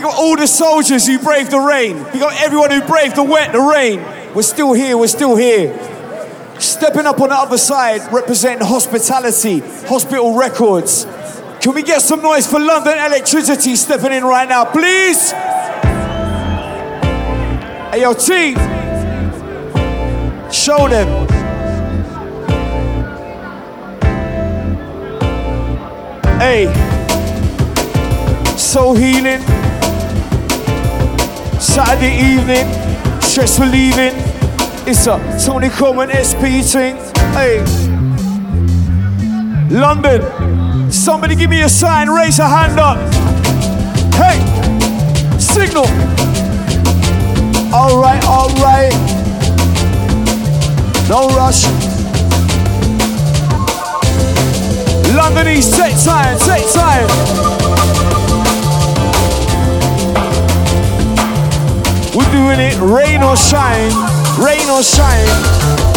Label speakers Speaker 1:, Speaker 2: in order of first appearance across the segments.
Speaker 1: Big up all the soldiers who braved the rain. Big up everyone who braved the wet, the rain. We're still here, we're still here. Stepping up on the other side, representing hospitality, hospital records. Can we get some noise for London Elektricity stepping in right now, please? Hey, yo, team. Show them. Hey. Soul healing. Saturday evening. Stress relieving. It's a Tony Colman SP thing. Hey. London. Somebody give me a sign. Raise a hand up. Hey. Signal. All right, all right. No rush. London East, take time, take time. We're doing it rain or shine, rain or shine.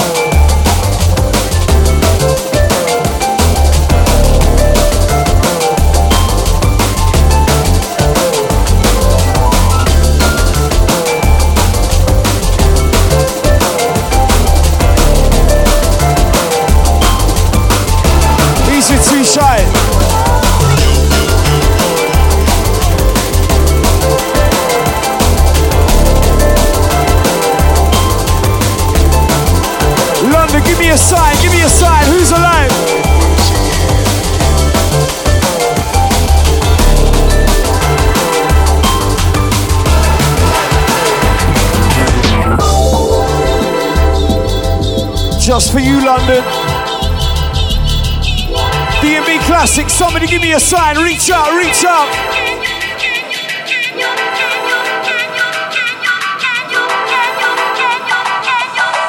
Speaker 1: For you, London. DNB Classic, somebody give me a sign. Reach out, reach out.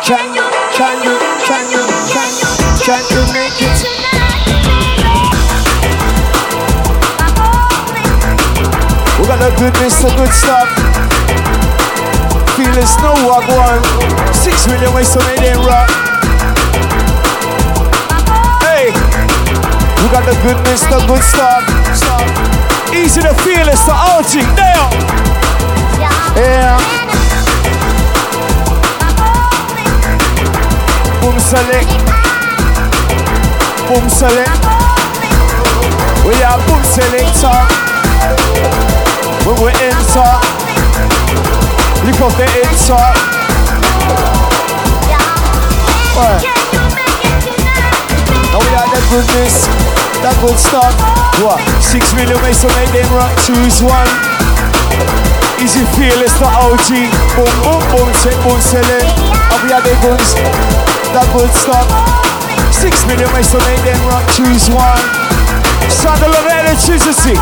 Speaker 1: Can you, can you? Can you, can you, can you make it? We got the goodness, the good stuff. Feeling snow walk one. Six million ways to make them rock. We got the goodness, the good stuff. Easy to feel, it's the OG. There. Yeah. boom select, boom select. We are boom selector. When we enter, look off the enter. Right. The goodness, that good stuff. What? Six million ways to make them rock. Choose one. Easy it's the OG. Boom, boom, boom, check, boom. And we are the goods that good stuff. Six million ways to make them rock, choose one. Sound of electricity.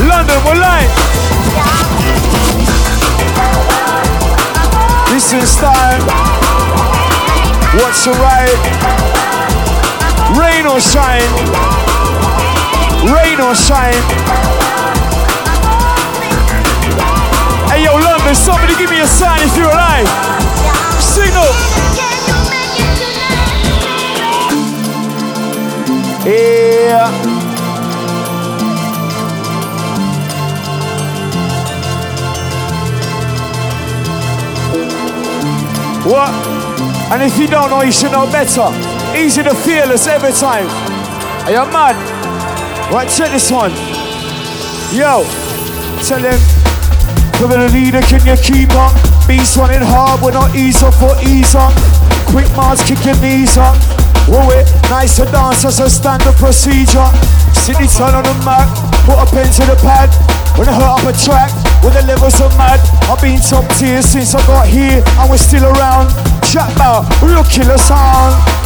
Speaker 1: London, we're live. This is time. What's your right? Rain or shine. Rain or shine. Hey yo, London, somebody give me a sign if you're alive. Signal. Yeah. What? And if you don't know, you should know better. Easy to fearless every time. Are you mad? Right, check this one. Yo, tell him, for the leader, can you keep up? Beast running hard, we're not ease up or ease up. Quick march, kick your knees up. Whoa, it, nice to dance as a standard procedure. City turn on the map, put a pen to the pad. When I hurt up a track, when the levels are mad. I've been top tier since I got here, and we're still around. Chat about real killer sound.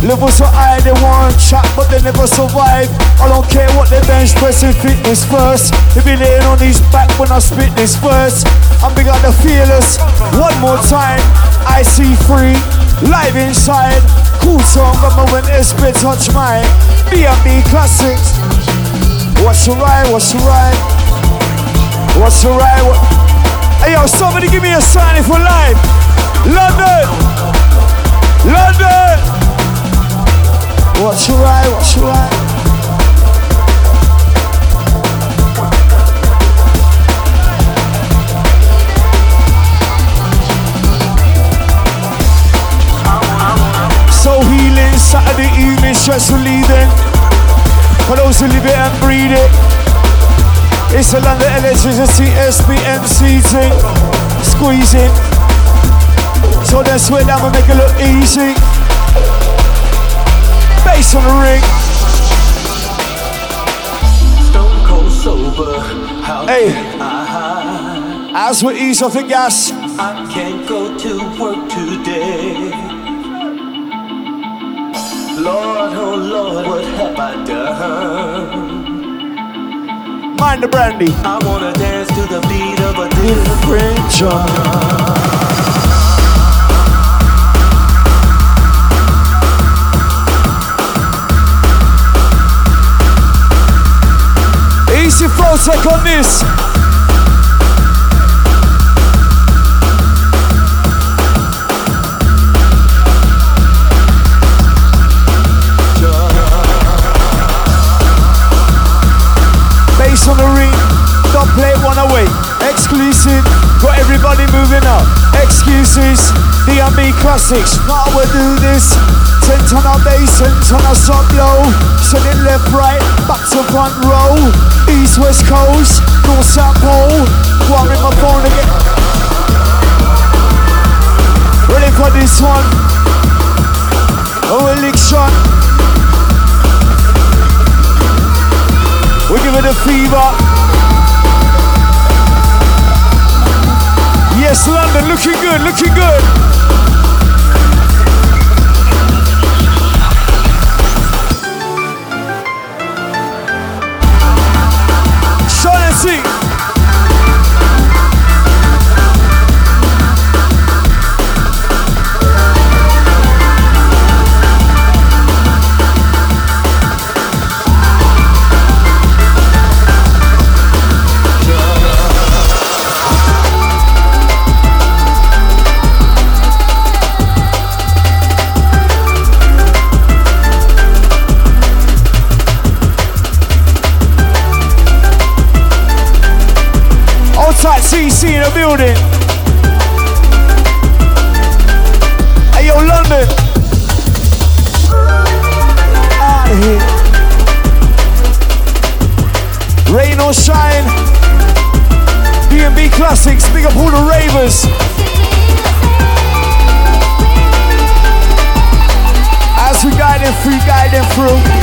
Speaker 1: Levels so high, they want chat, but they never survive. I don't care what they bench pressing fitness first. They be laying on his back when I spit this first. I'm big like the fearless. One more time, I see free, live inside. Cool song, but when SP touch mine. D&B classics. What's the right? What's the right? What's the right? What? Hey yo, somebody give me a sign if we're live. London! London! watch What's right, what's right? So healing, Saturday evening, stress relieving. For those who live it and breathe it. It's a land of electricity, SPMC thing. Squeezing. So that's where I'm gonna make it look easy. Bass on the ring.
Speaker 2: Stone cold sober. How
Speaker 1: Hey.
Speaker 2: I,
Speaker 1: As we ease off the gas.
Speaker 2: I can't go to work today. Lord, oh Lord, what have I done?
Speaker 1: Mind the brandy.
Speaker 2: I wanna dance to the beat of a different
Speaker 1: Different drum. Check on this. Bass on the ring, don't play one away. Exclusive, got everybody moving up. Excuses, DNB classics. Now we do this. Ten ton of bass, ten ton of sub low. Send it left, right, back to front row. East, west coast, north, south pole. One in my phone again. Ready for this one? Oh, election. We give it a fever. Yes, London, looking good, looking good. All. As we guide them through, guide them through.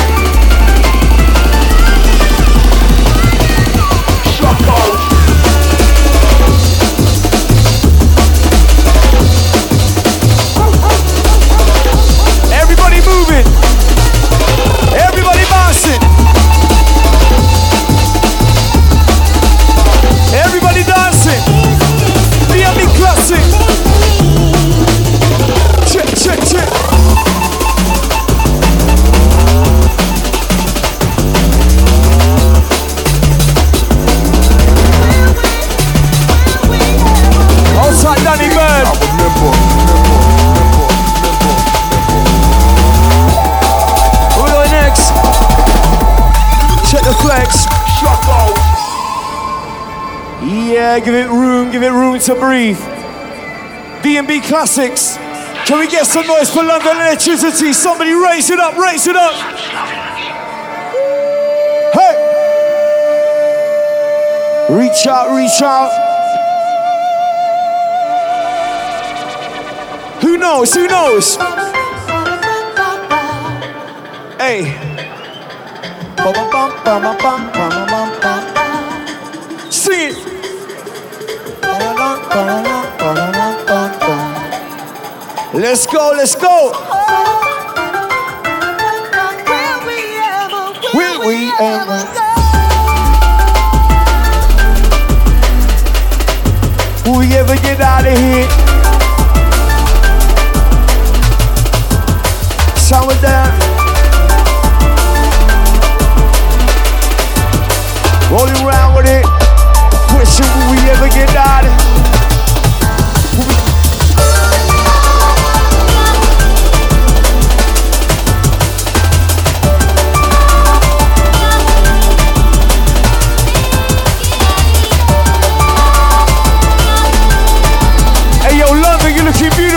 Speaker 1: To breathe. D&B Classics. Can we get some noise for London Elektricity? Somebody raise it up, raise it up. Hey! Reach out, reach out. Who knows? Who knows? Hey. Sing it. Let's go, let's go. Will we ever? Will we ever get out of here? It down. Rolling around with it. Question will we ever get out of Will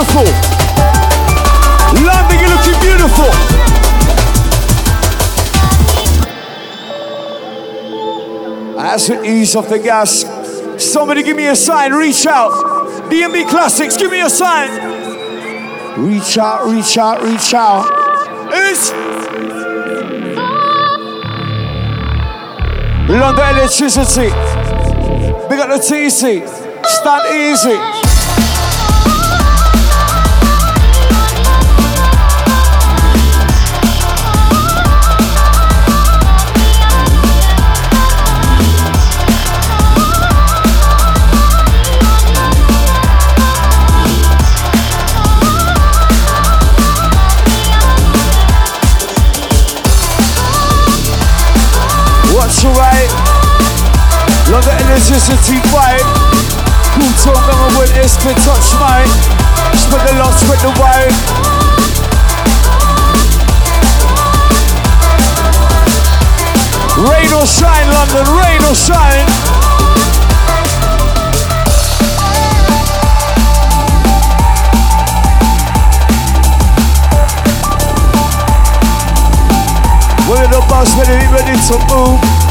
Speaker 1: beautiful. London, you're looking beautiful. nice and ease off the gas. Somebody give me a sign, reach out. DNB Classics, give me a sign. Reach out, reach out, reach out. It's London Elektricity. Big up the TC. Stand easy. Electricity vibe. Cool tongue, I'm with this, can touch mine. Spread the love, spread the vibe. Rain or shine, London, rain or shine. We're the boss, ready, ready to move.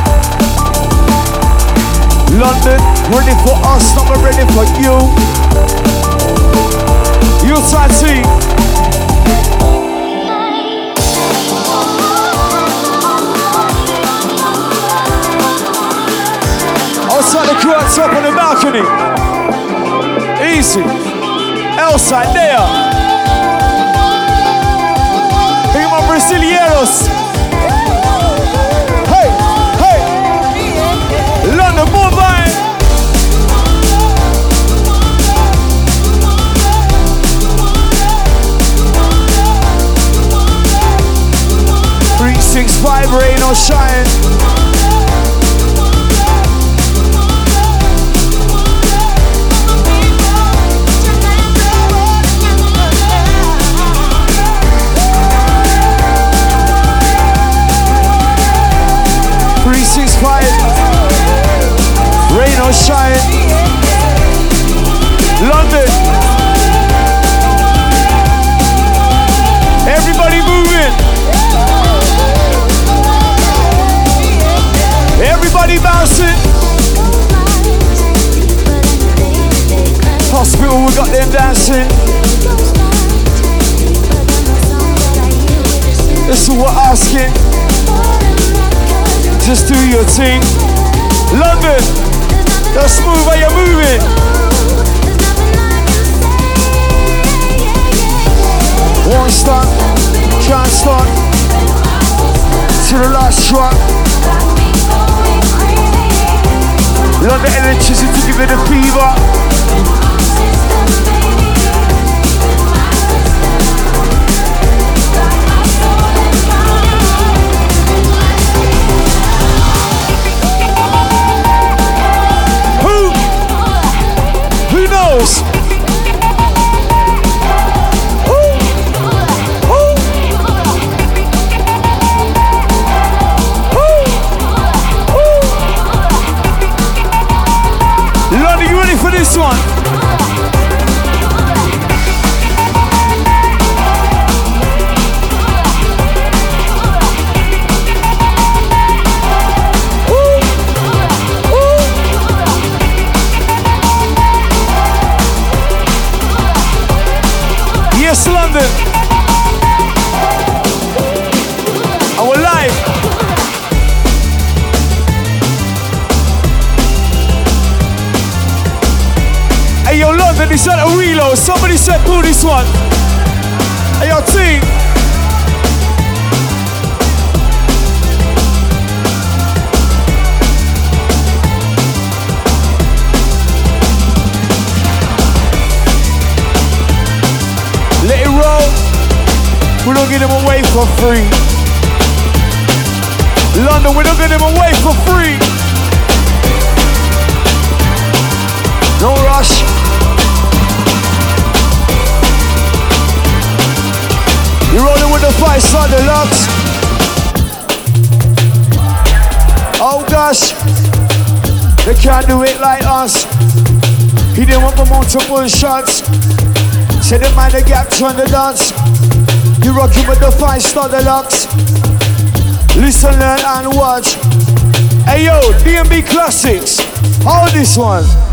Speaker 1: London, ready for us, not ready for you. You Tati. Outside the crew up on the balcony. Easy. Outside there. Big my Brasileiros. Five rain or shine. Three six five rain or shine. London. Everybody bouncing. Hospital, we got them dancing. This is what I'm asking. Just do your thing. London, that's smooth how you're moving. Won't stop, can't stop. To the last drop. Love the electricity, give it a fever. Who? Who knows? This one. Yes, London. He said a reload. Somebody said pull this one. Hey, your team. Let it roll. We don't get them away for free. London, we don't get them away for free. No rush. You rolling with the five star deluxe. Oh gosh, they can't do it like us. He didn't want the multiple shots. Said the man the gap trying to dance. You rocking with the five star deluxe. Listen, learn and watch. Hey yo, DNB Classics. Hold this one.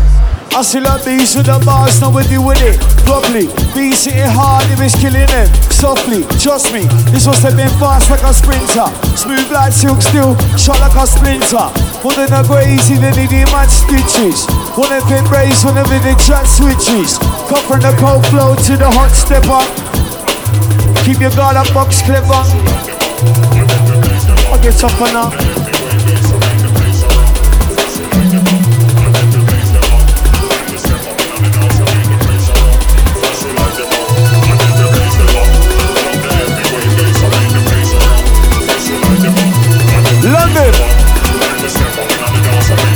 Speaker 1: I still have beats with the bars, nobody with it properly. Beats hitting hard, if it's killing them softly. Trust me, this was stepping fast like a sprinter. Smooth like silk steel, shot like a splinter. Wouldn't I go easy, then need man stitches. One of them raised whenever the chat switches. Come from the cold flow to the hot stepper. Keep your guard up, box clever. I get now. London.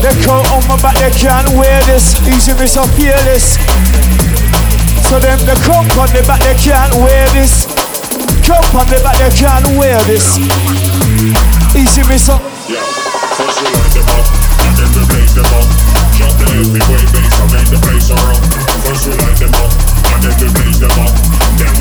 Speaker 3: The
Speaker 1: coat on my back, they can't wear this. Easy, me so fearless. So them the coat on the back, they can't wear this. Coat on the back, they can't wear this. Easy, me so.
Speaker 3: Yeah, first we light them up, and then we blaze them up. Drop the heavyweight bass and make the place around. First we light them up, and then we blaze them up.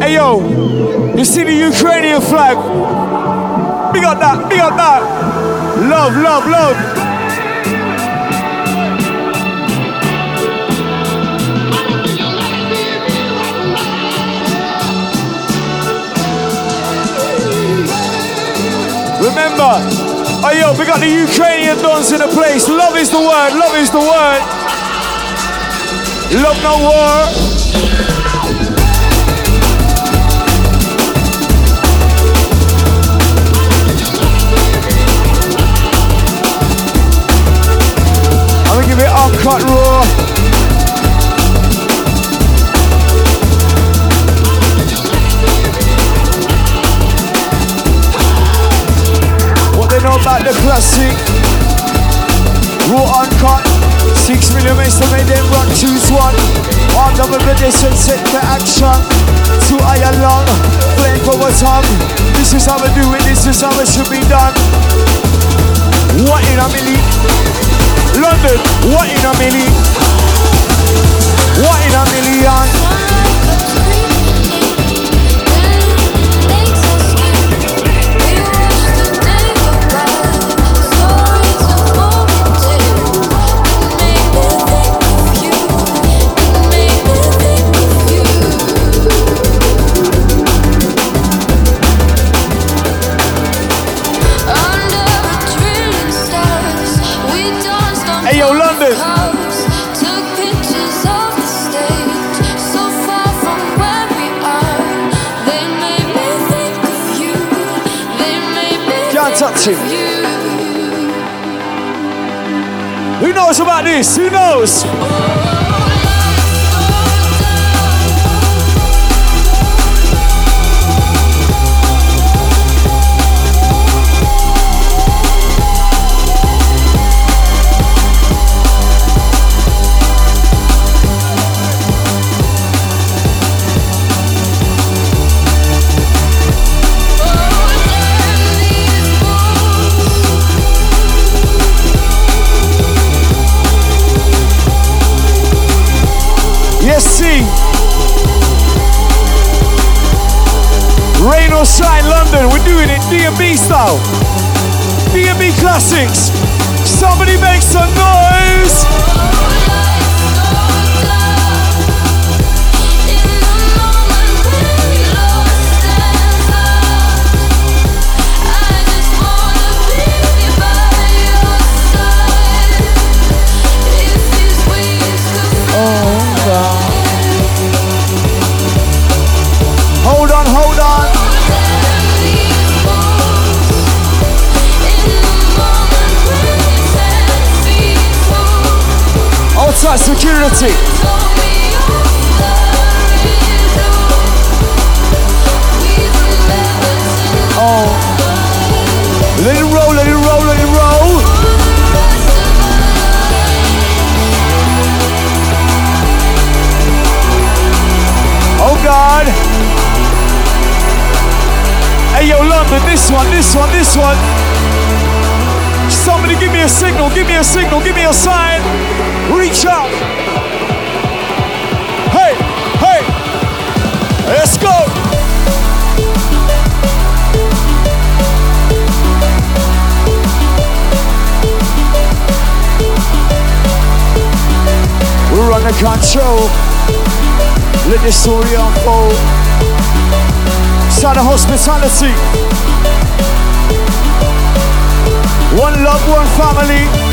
Speaker 1: Hey yo, you see the Ukrainian flag? We got that, we got that. Love, love, love. Remember, oh yo, we got the Ukrainian dons in the place. Love is the word, love is the word. Love no war. Give it uncut raw. What they know about the classic? Raw uncut. Six millimeters to make them run, choose one. On the meditation set for action. Two higher long, flame over tongue. This is how we do it, this is how it should be done. What in a milli? London, what in a milli? What in a million?
Speaker 4: You.
Speaker 1: Who knows about this? Who knows? Rain or shine, London. We're doing it D&B style. D&B classics. Somebody make some noise. Security. Oh. Let it roll, let it roll, let it roll. Oh God. Hey yo, London, this one, this one, this one. Somebody give me a signal, give me a signal, give me a sign. Reach out. Hey, hey. Let's go. We're under control. Let the story unfold. Sign of hospitality. One love, one family.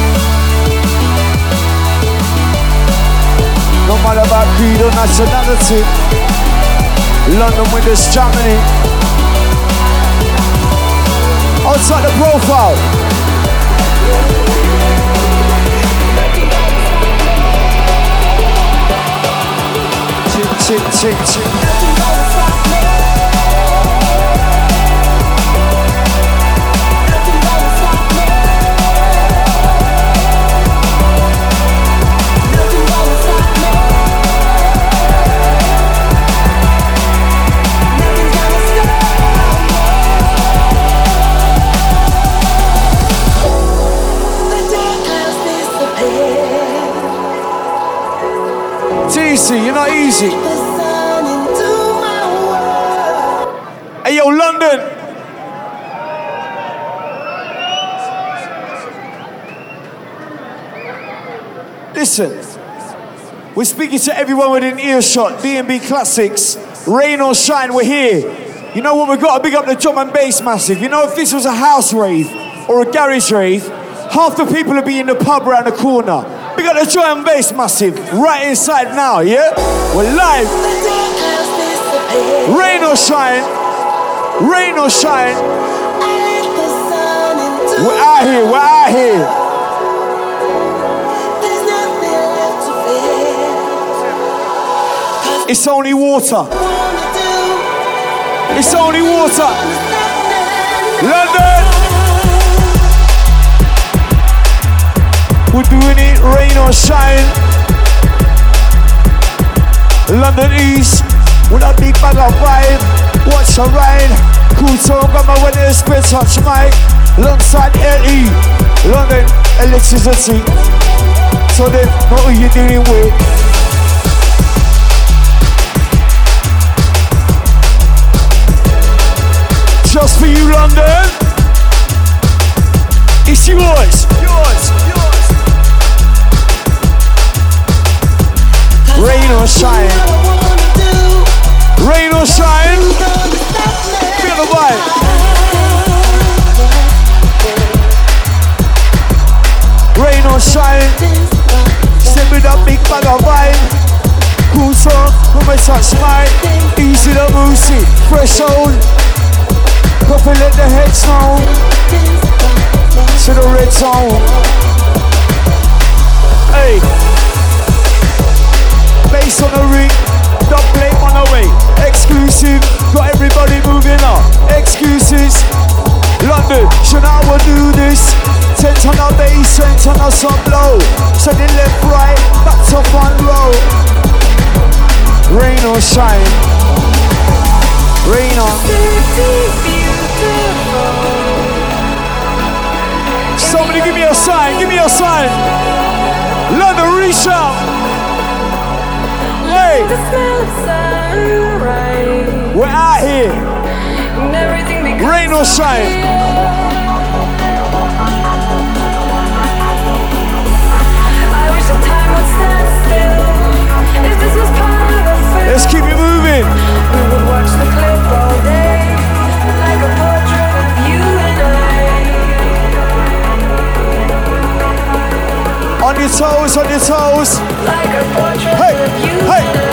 Speaker 1: No matter about creed or nationality. London with this Germany. Outside the profile. Ching, ching, ching, ching. Listen, we're speaking to everyone within earshot. D&B Classics, rain or shine, we're here. You know what? We've got to big up the drum and bass massive. You know, if this was a house rave or a garage rave, half the people would be in the pub around the corner. We got the drum and bass massive right inside now, yeah? We're live. Rain or shine, rain or shine, we're out here, we're out here. It's only water. It's only water. London. We're doing it rain or shine. London East with a big bag of vibe. Watch a ride. Cool tone, got my weather spit touch mic. Alongside LE. London Elektricity. So they know who you're dealing with. Just for you, London. It's yours. Yours. Yours. Rain or shine. Rain or shine. Feel the vibe. Rain or shine. Send me that big bag of vibe. Cool song, when we touch. Easy to moosey, fresh old. Coffee let the head sound to the red zone. Hey, bass on the ring, dub plate on the way. Exclusive, got everybody moving up. Excuses, London, should I will do this? Ten ton of bass, ten ton of some low. Send it left, right, back to front row. Rain or shine, rain on. Somebody give me a sign, give me a sign. London, reach out. Hey, we're out here. Rain or shine. Let's keep it moving. Your toes, on your toes. Hey, hey, hey.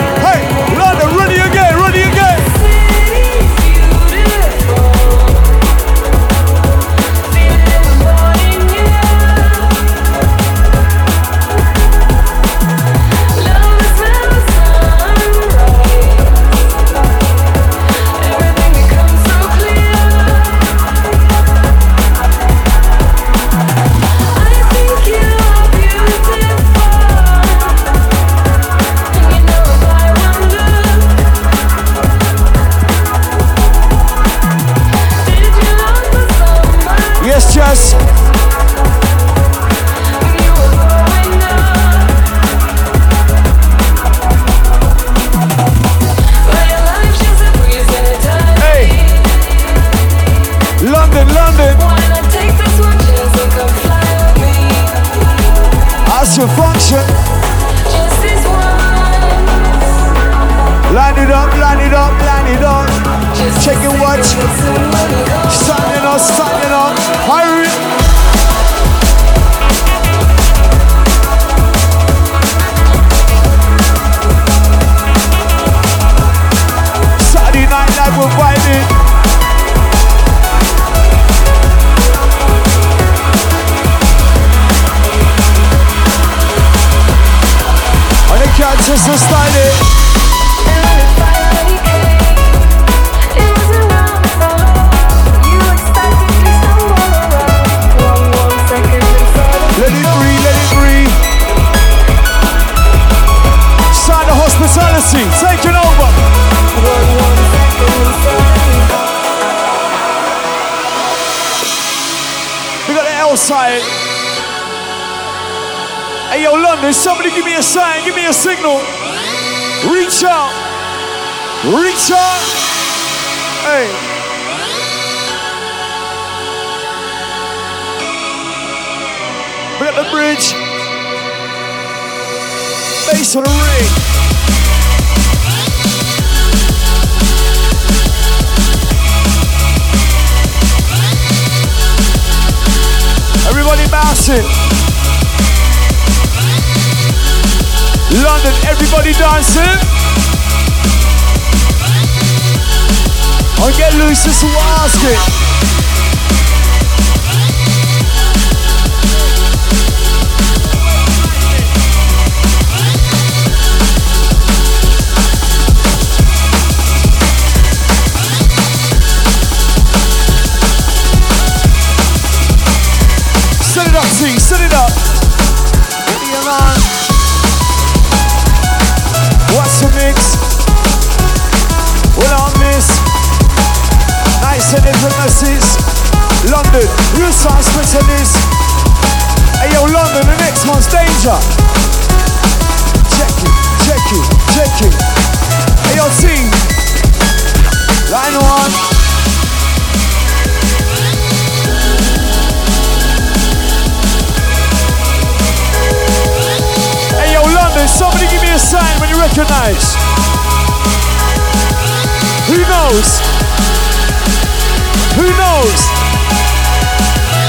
Speaker 1: check your watch. Signing up, standing up. Hurry. like we're vibing. On the style. Reach out. Hey. We got the bridge. Base on the ring. Everybody bouncing. London, everybody dancing. I get loose, just danger. Check it, check it, check it. Hey yo, team. Line one. Hey yo, London, somebody give me a sign when you recognize. Who knows? Who knows?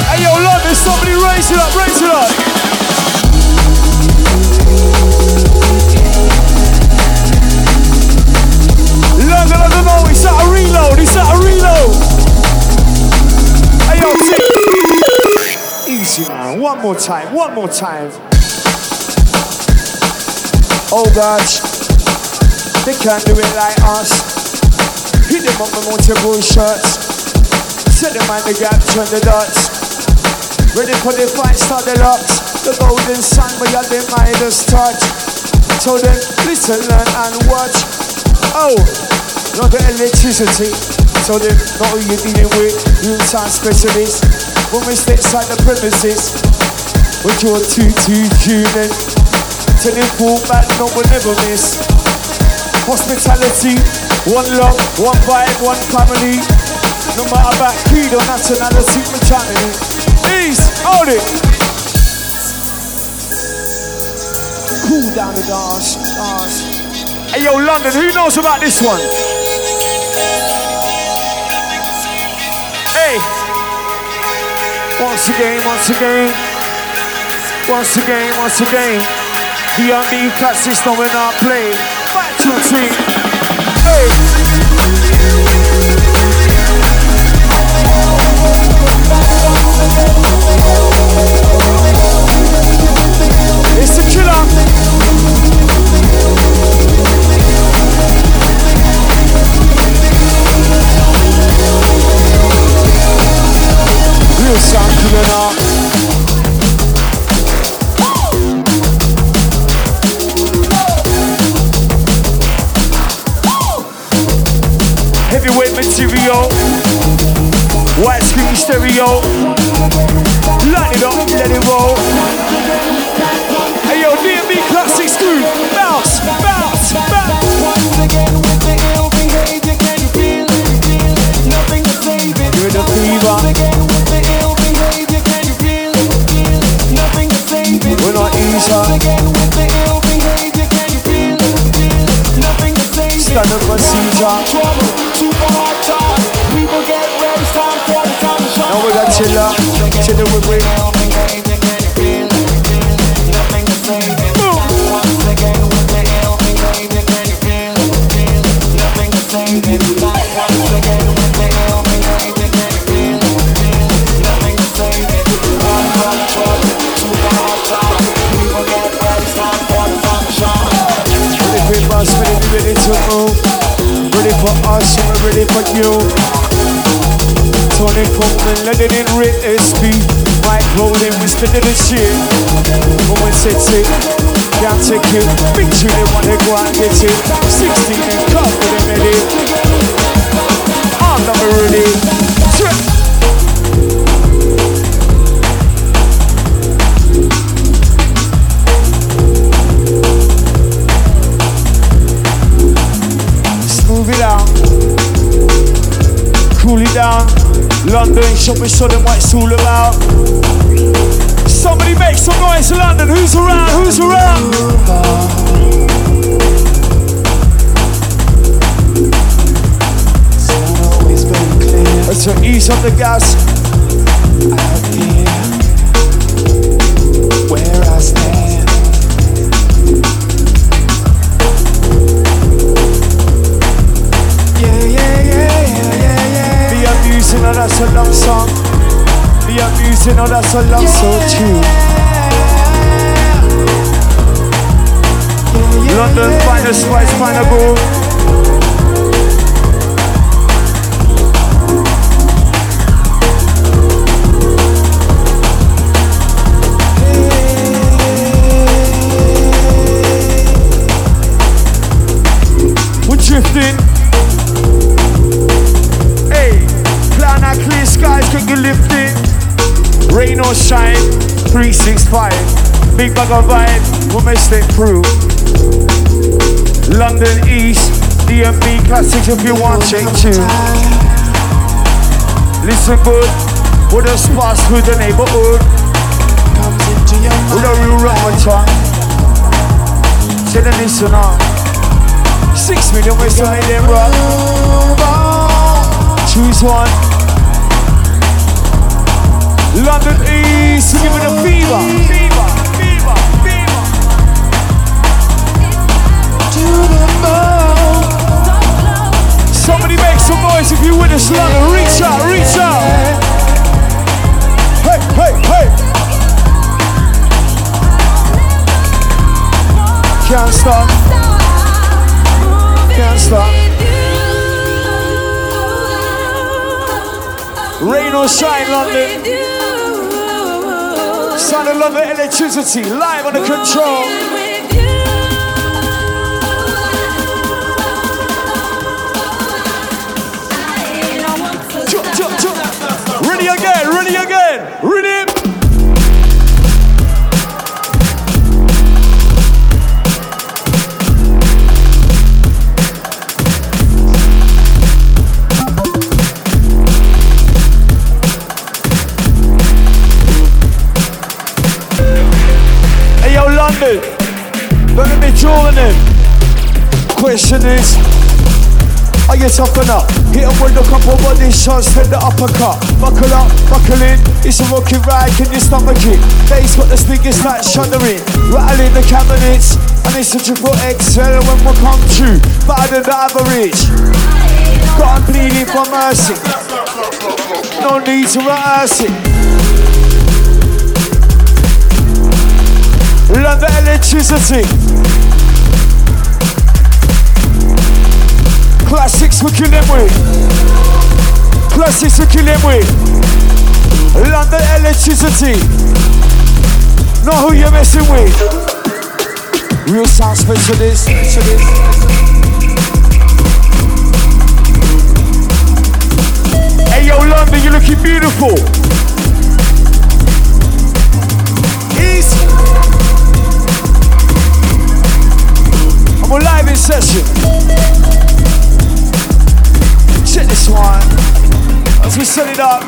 Speaker 1: Hey yo, London, somebody raise it up, raise it up. More time, one more time. Oh God, they can't do it like us. Hit them up with multiple shots. Set them on the gap, turn the dots. Ready for the fight, start the locks. The golden sun, we are the Midas touch. Told them, listen, learn and watch. Oh, not the electricity. Told them, not who you're dealing with. You sound specialist. When we step inside the premises, with your two-two tuning. Till you fall back, no one never miss. Hospitality, one love, one vibe, one family. No matter about creed or nationality, we're chanting it. Ease, hold it. Cool down the dance, dance. Hey yo, London, who knows about this one? Hey. Once again, once again. Once again, once again. D&B classics, no we're not playing. Back to the team. Hey. It's the killer. Real sound killer. Heavyweight material, white screen stereo. Light it up, let it roll. Stand up for Caesar. Now we got chiller, chiller with me. For us, we're ready for you. Tony Colman, letting it rip SP. Mike rolling, we spinning the shit. Woman City, can't take it. Big two, they wanna go and get it. 16 and come with them ready. I'm not ready. London, show me, show them what it's all about. Somebody make some noise in London. Who's around? Who's around?
Speaker 5: It's not always been clear
Speaker 1: Let's ease up the gas. Oh, that's a love song. The amusing, oh, that's a love song too. London, find a spice, find a groove. Big bag of vibe, we'll make it through. London East, DNB classics if you want check too. Listen good, with a spots through the neighborhood. With a real rubber tongue. Say the listen on. Six million ways to make them rock. Choose one. London East, give it a fever, Somebody make some noise if you witness London. Reach out, reach out. Hey, hey, hey. Can't stop, can't stop. Rain or shine, London. Sound of London Elektricity, live on the control. Ready again, ready again, ready. Hey yo, London, gonna be drawing in. Question is, are you tough enough? Hit 'em with a couple of body shots, hit the uppercut. Buckle up, buckle in, it's a rocky ride, can you stomach it? Bass got the speakers like shuddering, rattling the cabinets. And it's a triple XL when we come through, better than the average. God, I'm pleading for mercy. No need to rehearse it. London Elektricity. Classics we kill them with. Classics we kill them with. London Elektricity. Know who you're messing with. Real sound specialist. Hey yo, London, you're looking beautiful. Easy. I'm on live in session. This one. As we set it up.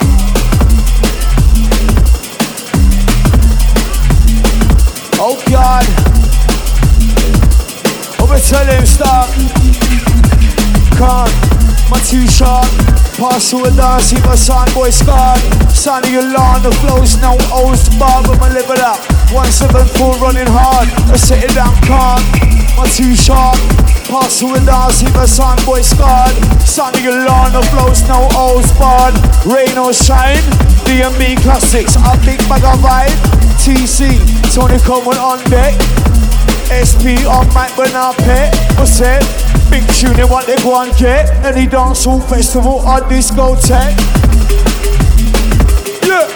Speaker 1: Oh God. Over tell him stop. Come, my two shot. Pass to a dance, see my son boy scarred. Son of your lawn, the flows no O's bar, but my live it up. 174 running hard, I set it down calm. My two sharp, pass to a dance, see my son boy scarred. Your lawn, the flows no O's barred. Rain or shine, DNB classics, a big bag of vibe. TC, Tony Colman on deck. SP on Mike Bernard Pet, what's it? Big tune, they what they go and get. Any dance hall festival or discotheque. Yeah.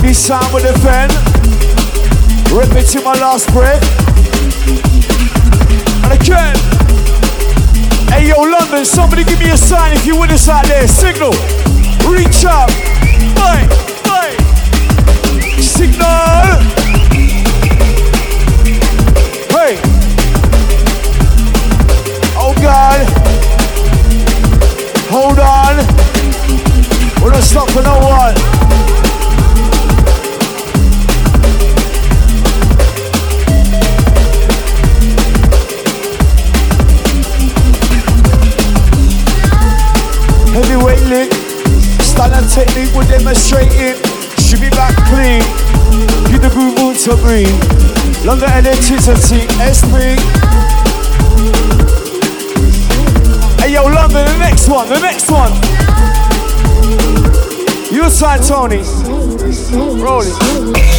Speaker 1: This time with the pen. Repeating my last breath. And again. Hey yo, London, somebody give me a sign if you with us out there. Signal. Reach out. Bye. Bye. Signal. Hey. Oh God. Hold on. We're not stop for no one. Heavyweight lick. Style and technique we're demonstrating. Should be back clean. Give the groove room to breathe. Longer electricity. S3. Hey yo, London, the next one, the next one. Your side, Tony. Roll it.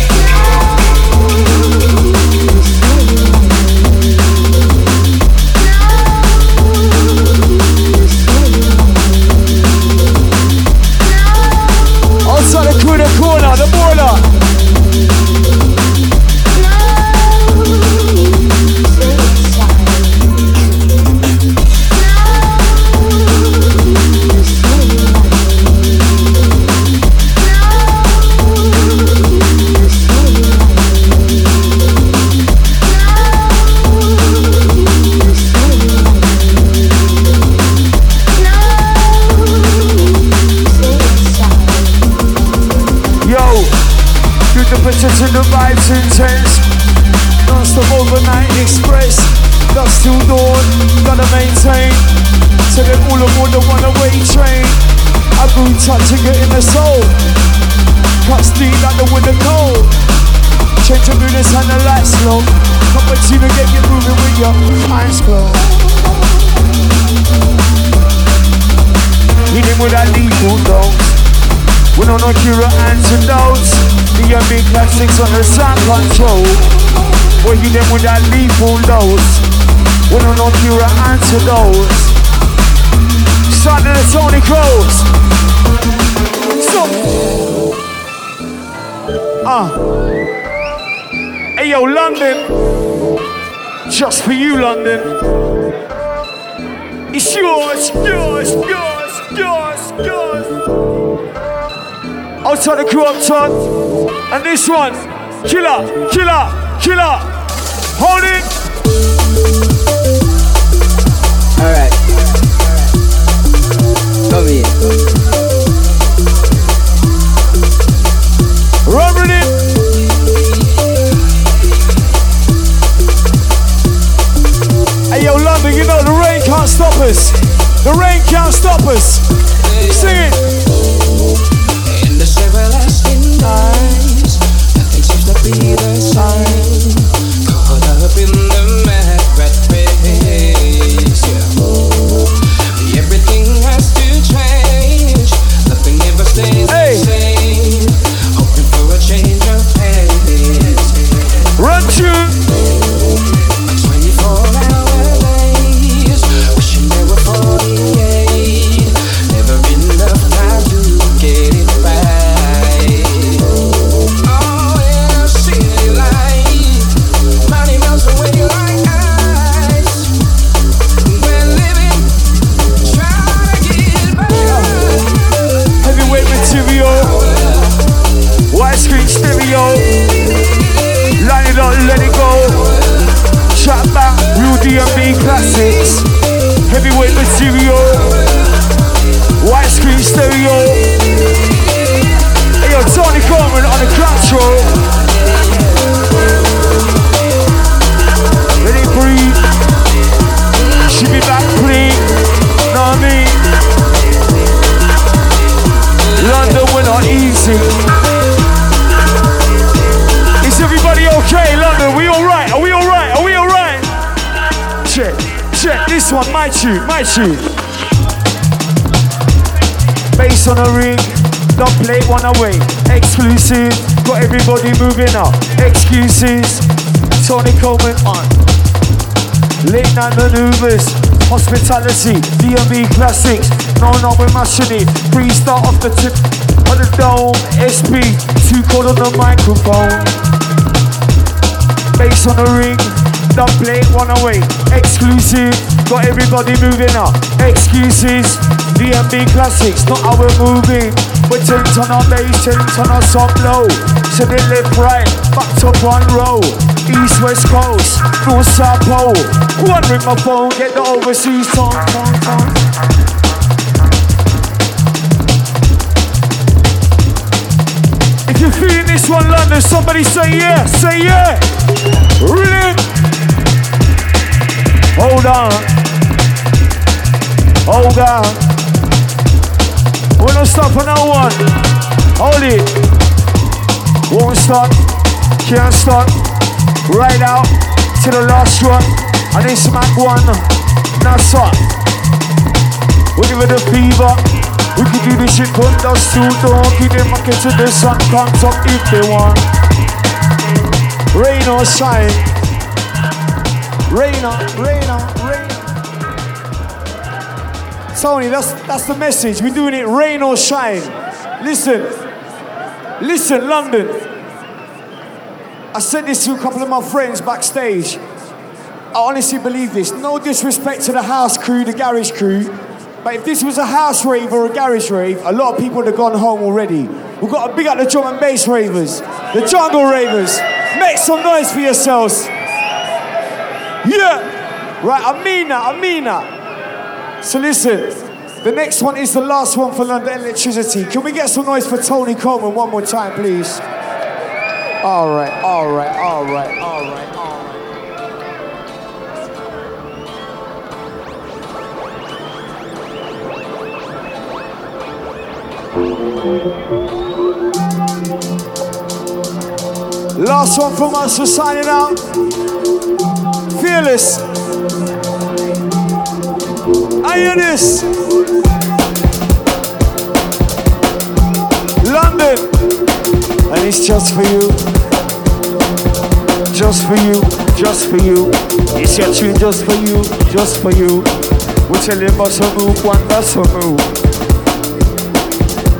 Speaker 1: Just for you, London. It's yours, yours, yours, yours, yours. I'll Outside the crew up top. And this one, killer, killer, killer. Hold it.
Speaker 6: Alright. Come here.
Speaker 1: Run yo, London, you know the rain can't stop us. The rain can't stop us. Sing it.
Speaker 5: In everlasting night, nothing seems to be the same. Caught up in the
Speaker 1: let it go. Chat back, real DNB classics. Heavyweight material. White screen stereo. Hey yo, Tony Colman on the control. Tune, my tune. Bass on a ring, don't play one away. Exclusive, got everybody moving up. Excuses, Tony Colman on. Late night maneuvers, hospitality, D&B classics. No, no, we're mashing it. Pre-start off the tip of the dome. SP, two chord on the microphone. Bass on the ring, dub plate, one away. Exclusive, got everybody moving up. Excuses, D&B classics, not how we're moving. We're 10 ton on bass, 10 ton on some low. So they live right, back to one row. East, west coast, north, south pole. One ring my phone, get the overseas tone, tone, tone. If you're feeling this one, London, somebody say yeah, say yeah. Really? Hold on. Hold on. We're not stop for no one. Hold it. Won't stop. Can't stop. Right out to the last one. I need smack one. Now stop. We give it a fever. We can do this shit from the suit. Don't keep them market to the sun comes up if they want. Rain or shine. Rain or, rain or, rain. Tony, that's that's the message. We're doing it rain or shine. Listen. Listen, London. I said this to a couple of my friends backstage. I honestly believe this. No disrespect to the house crew, the garage crew. But if this was a house rave or a garage rave, a lot of people would have gone home already. We've got to big up the drum and bass ravers, the jungle ravers. Make some noise for yourselves. Yeah. Right, mean that. So listen, the next one is the last one for London Elektricity. Can we get some noise for Tony Colman one more time, please? All right, all right, all right, all right, all right. Last one from us for signing out. Hear this. London. And it's just for you. Just for you. Just for you. It's your tune just for you. Just for you. We tell what's a move, one a move.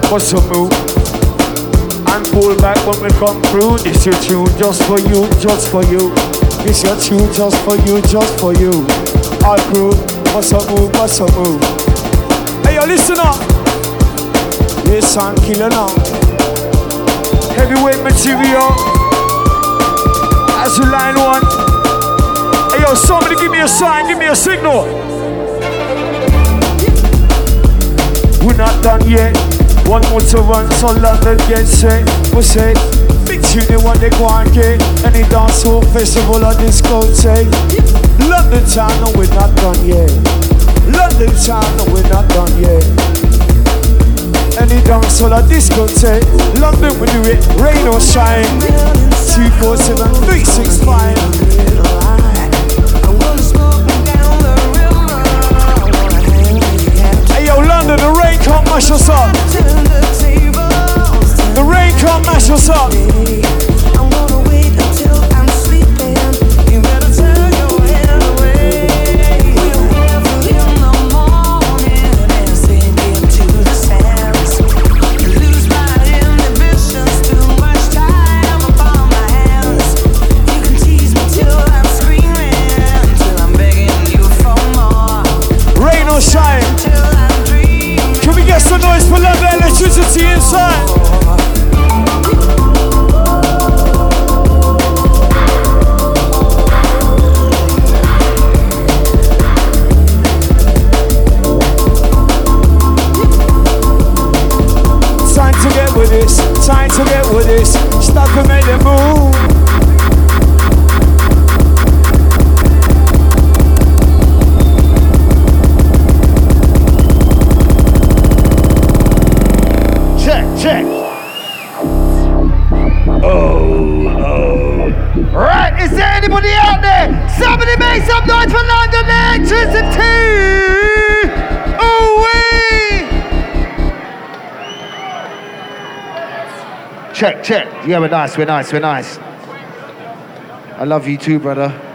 Speaker 1: A move? and pull back when we come through. This your tune just for you, just for you. This your tune just for you, just for you. Our crew, what's up move, what's up move. Hey yo, listen up. This sound killer now. Heavyweight material. As you line one. Hey yo, somebody give me a sign, give me a signal. We're not done yet. One more to run, so London get set. We say, big tune they and get. Any dance hall festival or discotheque. London town, no, we're not done yet. London town, no, we're not done yet. Any dance hall or discotheque. London, we do it, rain or shine. 247 365. Hey yo, London, the rain can't mash us Yeah, we're nice, we're nice, we're nice. I love you too, brother.